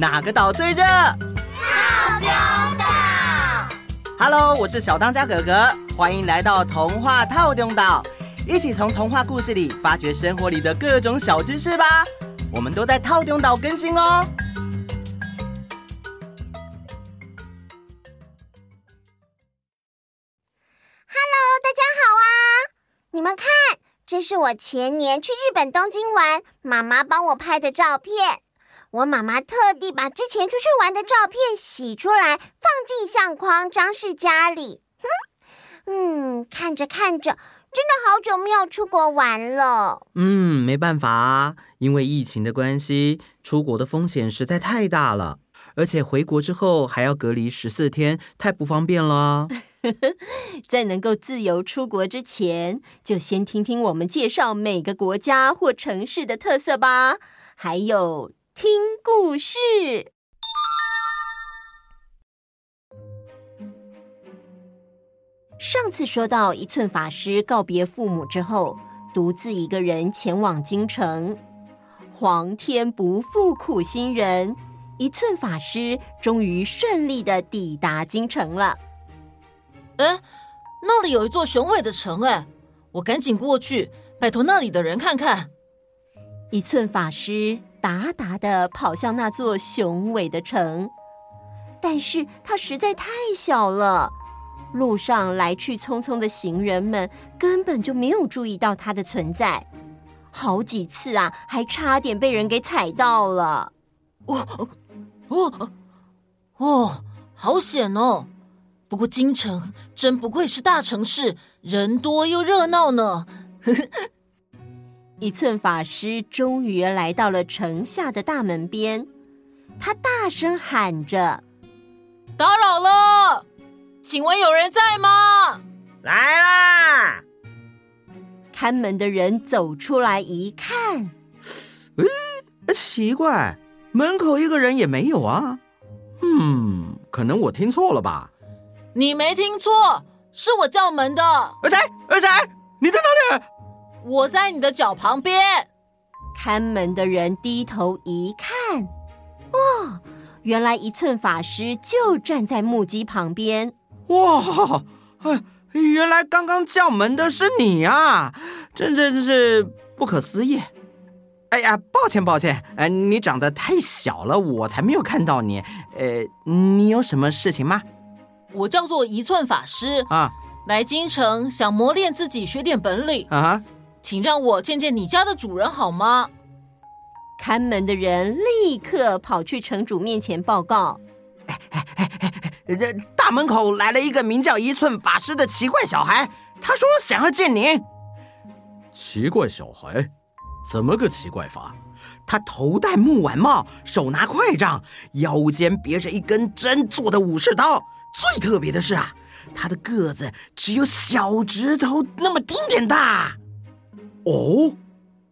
哪个岛最热？套丢岛。Hello，我是小当家哥哥，欢迎来到童话套丢岛，一起从童话故事里发掘生活里的各种小知识吧。我们都在套丢岛更新哦。Hello，大家好啊！你们看，这是我前年去日本东京玩，妈妈帮我拍的照片。我妈妈特地把之前出去玩的照片洗出来，放进相框，装饰家里。哼，嗯，看着看着，真的好久没有出国玩了。嗯，没办法啊，因为疫情的关系，出国的风险实在太大了，而且回国之后还要隔离十四天，太不方便了。在能够自由出国之前，就先听听我们介绍每个国家或城市的特色吧，还有。听故事。上次说到一寸法师告别父母之后，独自一个人前往京城。皇天不负苦心人，一寸法师终于顺利的抵达京城了。哎，那里有一座雄伟的城，哎，我赶紧过去，拜托那里的人看看。一寸法师。达达的跑向那座雄伟的城，但是它实在太小了，路上来去匆匆的行人们根本就没有注意到它的存在，好几次啊，还差点被人给踩到了。哦哦哦，好险哦！不过京城真不愧是大城市，人多又热闹呢。一寸法师终于来到了城下的大门边，他大声喊着：“打扰了，请问有人在吗？”来啦！看门的人走出来一看，诶，奇怪，门口一个人也没有啊。嗯，可能我听错了吧？你没听错，是我叫门的。谁？谁？你在哪里？我在你的脚旁边。看门的人低头一看，哦，原来一寸法师就站在木屐旁边。哇，哎，原来刚刚叫门的是你啊！真真是不可思议。哎呀，抱歉抱歉，哎，你长得太小了，我才没有看到你。呃，你有什么事情吗？我叫做一寸法师啊，来京城想磨练自己，学点本领啊。请让我见见你家的主人好吗？看门的人立刻跑去城主面前报告：“哎哎哎哎，这大门口来了一个名叫一寸法师的奇怪小孩，他说想要见您。”奇怪小孩，怎么个奇怪法？他头戴木碗帽，手拿快杖，腰间别着一根针做的武士刀。最特别的是啊，他的个子只有小指头那么丁点大。哦，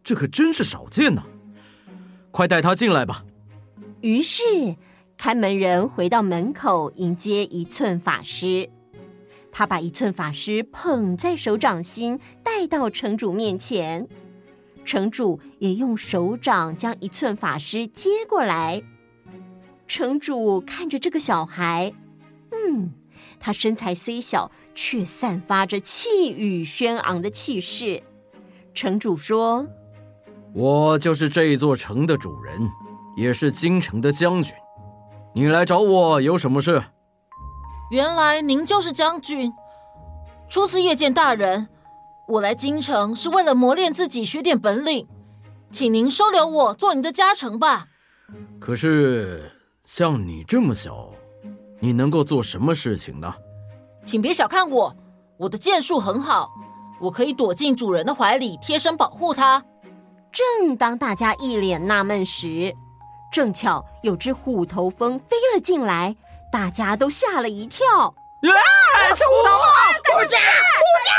这可真是少见呐！快带他进来吧。于是，看门人回到门口迎接一寸法师。他把一寸法师捧在手掌心，带到城主面前。城主也用手掌将一寸法师接过来。城主看着这个小孩，嗯，他身材虽小，却散发着气宇轩昂的气势。城主说：“我就是这座城的主人，也是京城的将军。你来找我有什么事？”原来您就是将军。初次夜见大人，我来京城是为了磨练自己，学点本领，请您收留我做您的家臣吧。可是像你这么小，你能够做什么事情呢？请别小看我，我的剑术很好。我可以躲进主人的怀里，贴身保护它。正当大家一脸纳闷时，正巧有只虎头蜂飞了进来，大家都吓了一跳。啊！是虎头蜂！回家！回家！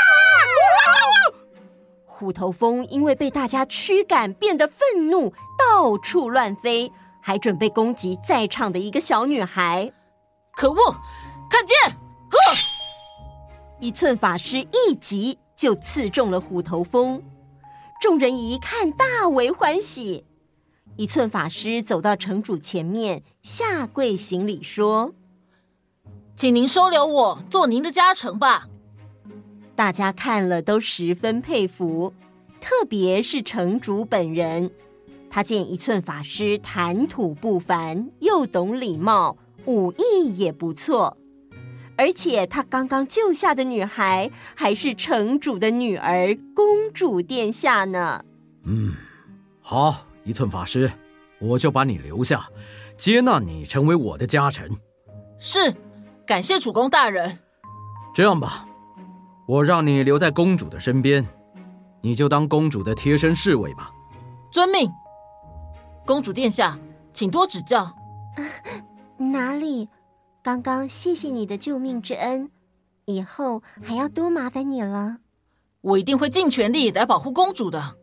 虎头蜂因为被大家驱赶，变得愤怒，到处乱飞，还准备攻击在场的一个小女孩。可恶！看剑！呵！一寸法师一击。就刺中了虎头蜂，众人一看，大为欢喜。一寸法师走到城主前面，下跪行礼说：“请您收留我做您的家臣吧。”大家看了都十分佩服，特别是城主本人。他见一寸法师谈吐不凡，又懂礼貌，武艺也不错，而且他刚刚救下的女孩还是城主的女儿，公主殿下呢。嗯，好，一寸法师，我就把你留下，接纳你成为我的家臣。是，感谢主公大人。这样吧，我让你留在公主的身边，你就当公主的贴身侍卫吧。遵命。公主殿下，请多指教。哪里？刚刚谢谢你的救命之恩，以后还要多麻烦你了。我一定会尽全力来保护公主的。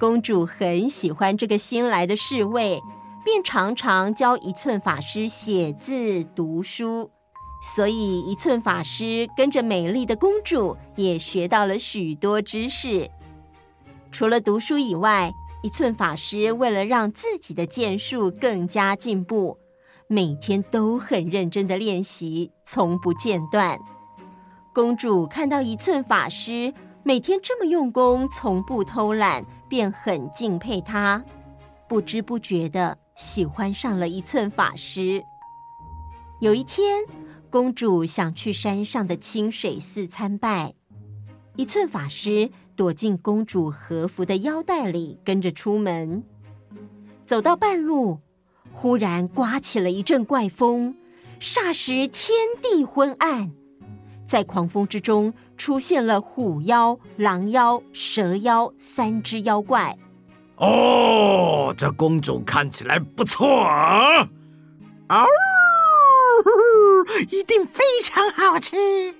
公主很喜欢这个新来的侍卫，便常常教一寸法师写字读书，所以一寸法师跟着美丽的公主也学到了许多知识。除了读书以外，一寸法师为了让自己的剑术更加进步，每天都很认真的练习，从不间断。公主看到一寸法师每天这么用功，从不偷懒，便很敬佩他，不知不觉的喜欢上了一寸法师。有一天，公主想去山上的清水寺参拜，一寸法师。躲进公主和服的腰带里，跟着出门。走到半路，忽然刮起了一阵怪风，霎时天地昏暗。在狂风之中，出现了虎妖、狼妖、蛇妖三只妖怪。哦，这公主看起来不错啊！嗷，一定非常好吃。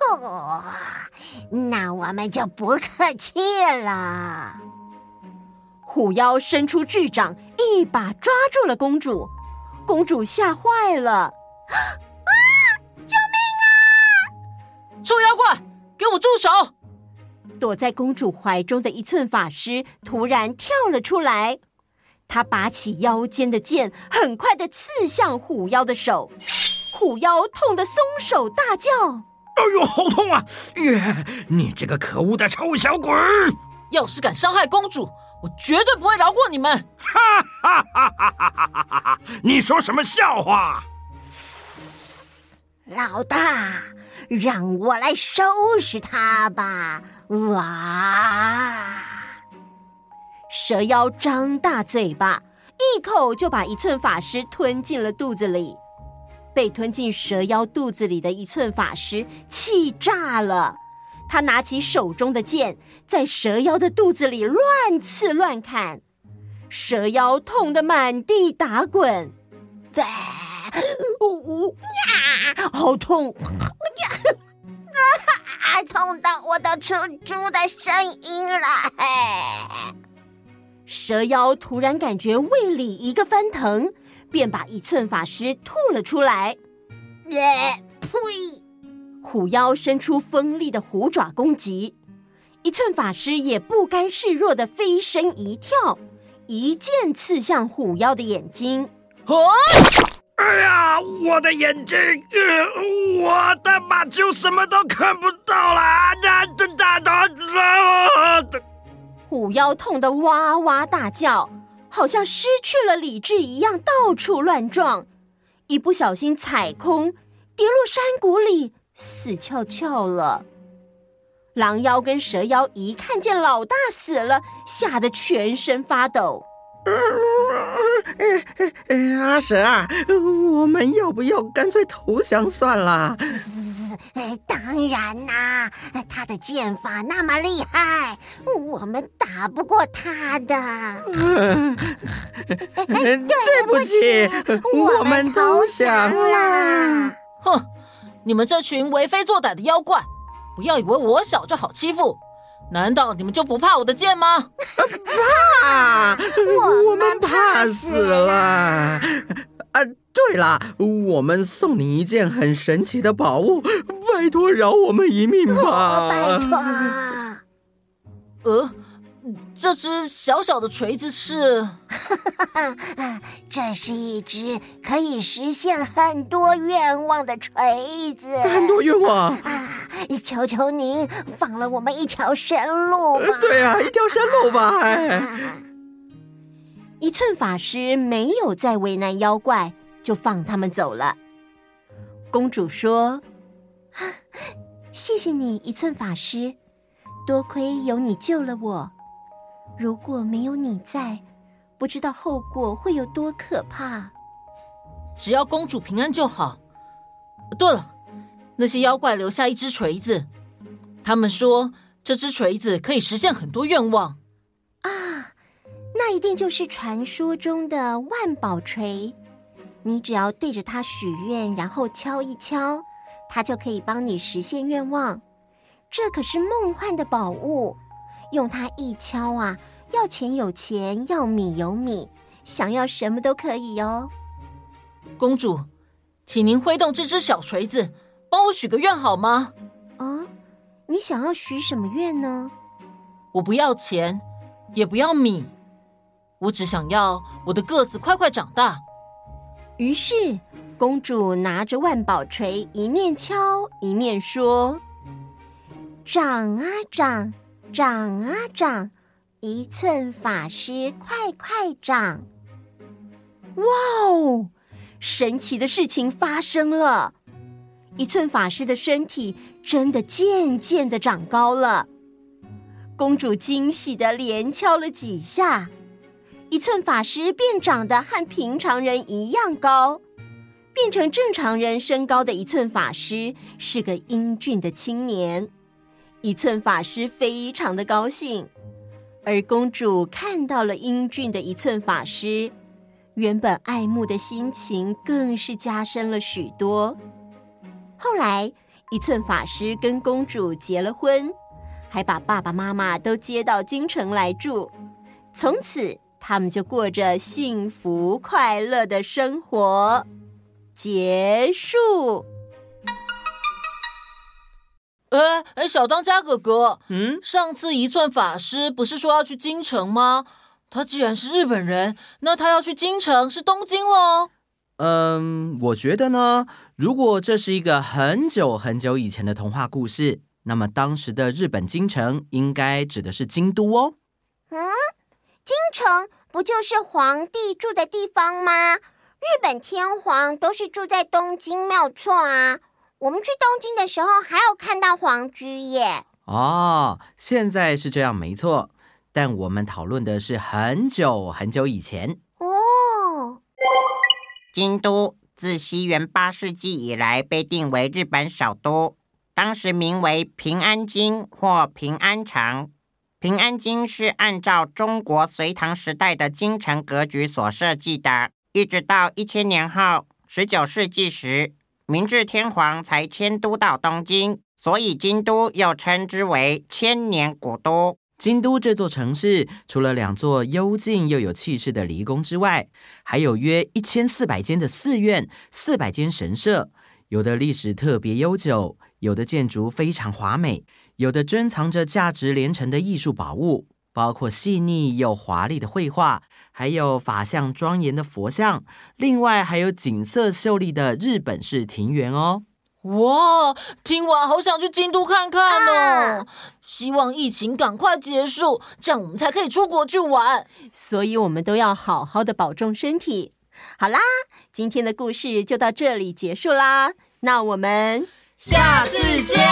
哦。那我们就不客气了。虎妖伸出巨掌，一把抓住了公主。公主吓坏了，啊！救命啊！臭妖怪，给我住手！躲在公主怀中的一寸法师突然跳了出来，他拔起腰间的剑，很快的刺向虎妖的手。虎妖痛得松手大叫。哎呦，好痛啊！你这个可恶的臭小鬼！要是敢伤害公主，我绝对不会饶过你们！哈哈哈哈哈哈哈！你说什么笑话？老大，让我来收拾他吧！哇！蛇妖张大嘴巴，一口就把一寸法师吞进了肚子里。被吞进蛇妖肚子里的一寸法师气炸了，他拿起手中的剑，在蛇妖的肚子里乱刺乱砍，蛇妖痛得满地打滚，呜呜呀，好痛！啊，痛到我都出猪的声音了！蛇妖突然感觉胃里一个翻腾。便把一寸法师吐了出来。耶！呸！虎妖伸出锋利的虎爪攻击，一寸法师也不甘示弱的飞身一跳，一剑刺向虎妖的眼睛。哦！哎呀，我的眼睛！呃、我的妈！就什么都看不到了！啊！虎妖痛得哇哇大叫。好像失去了理智一样，到处乱撞，一不小心踩空，跌落山谷里，死翘翘了。狼妖跟蛇妖一看见老大死了，吓得全身发抖。阿蛇啊，我们要不要干脆投降算了？当然啦，他的剑法那么厉害，我们打不过他的。对不起，我们投降啦。哼，你们这群为非作歹的妖怪，不要以为我小就好欺负。难道你们就不怕我的剑吗？怕，我们怕死了。啊，对了，我们送你一件很神奇的宝物，拜托饶我们一命吧。哦，拜托。呃，这只小小的锤子是？这是一只可以实现很多愿望的锤子。很多愿望啊！求求您放了我们一条生路吧。对啊，一条生路吧。哎，一寸法师没有再为难妖怪，就放他们走了。公主说：“谢谢你，一寸法师，多亏有你救了我。如果没有你在，不知道后果会有多可怕。只要公主平安就好。对了，那些妖怪留下一只锤子，他们说这只锤子可以实现很多愿望啊，那一定就是传说中的万宝锤。”你只要对着它许愿，然后敲一敲，它就可以帮你实现愿望。这可是梦幻的宝物，用它一敲啊，要钱有钱，要米有米，想要什么都可以哦。公主，请您挥动这只小锤子，帮我许个愿好吗？啊，你想要许什么愿呢？我不要钱，也不要米，我只想要我的个子快快长大。于是，公主拿着万宝锤，一面敲一面说：“长啊长，长啊长，一寸法师快快长！”哇哦，神奇的事情发生了！一寸法师的身体真的渐渐的长高了。公主惊喜的连敲了几下。一寸法师便长得和平常人一样高，变成正常人身高的一寸法师是个英俊的青年。一寸法师非常的高兴，而公主看到了英俊的一寸法师，原本爱慕的心情更是加深了许多。后来，一寸法师跟公主结了婚，还把爸爸妈妈都接到京城来住，从此。他们就过着幸福快乐的生活。结束。哎哎，小当家哥哥，嗯，上次一寸法师不是说要去京城吗？他既然是日本人，那他要去京城是东京喽？嗯，我觉得呢，如果这是一个很久很久以前的童话故事，那么当时的日本京城应该指的是京都哦。嗯。京城不就是皇帝住的地方吗？日本天皇都是住在东京，没有错啊。我们去东京的时候，还有看到皇居耶。哦，现在是这样，没错。但我们讨论的是很久很久以前哦。京都自西元八世纪以来被定为日本首都，当时名为平安京或平安城。平安京是按照中国隋唐时代的京城格局所设计的，一直到一千年后，十九世纪时，明治天皇才迁都到东京，所以京都又称之为千年古都。京都这座城市，除了两座幽静又有气势的离宫之外，还有约一千四百间的寺院、四百间神社，有的历史特别悠久，有的建筑非常华美。有的珍藏着价值连城的艺术宝物，包括细腻又华丽的绘画，还有法相庄严的佛像，另外还有景色秀丽的日本式庭园哦。哇，听完好想去京都看看哦！希望疫情赶快结束，这样我们才可以出国去玩。所以我们都要好好的保重身体。好啦，今天的故事就到这里结束啦，那我们下次见。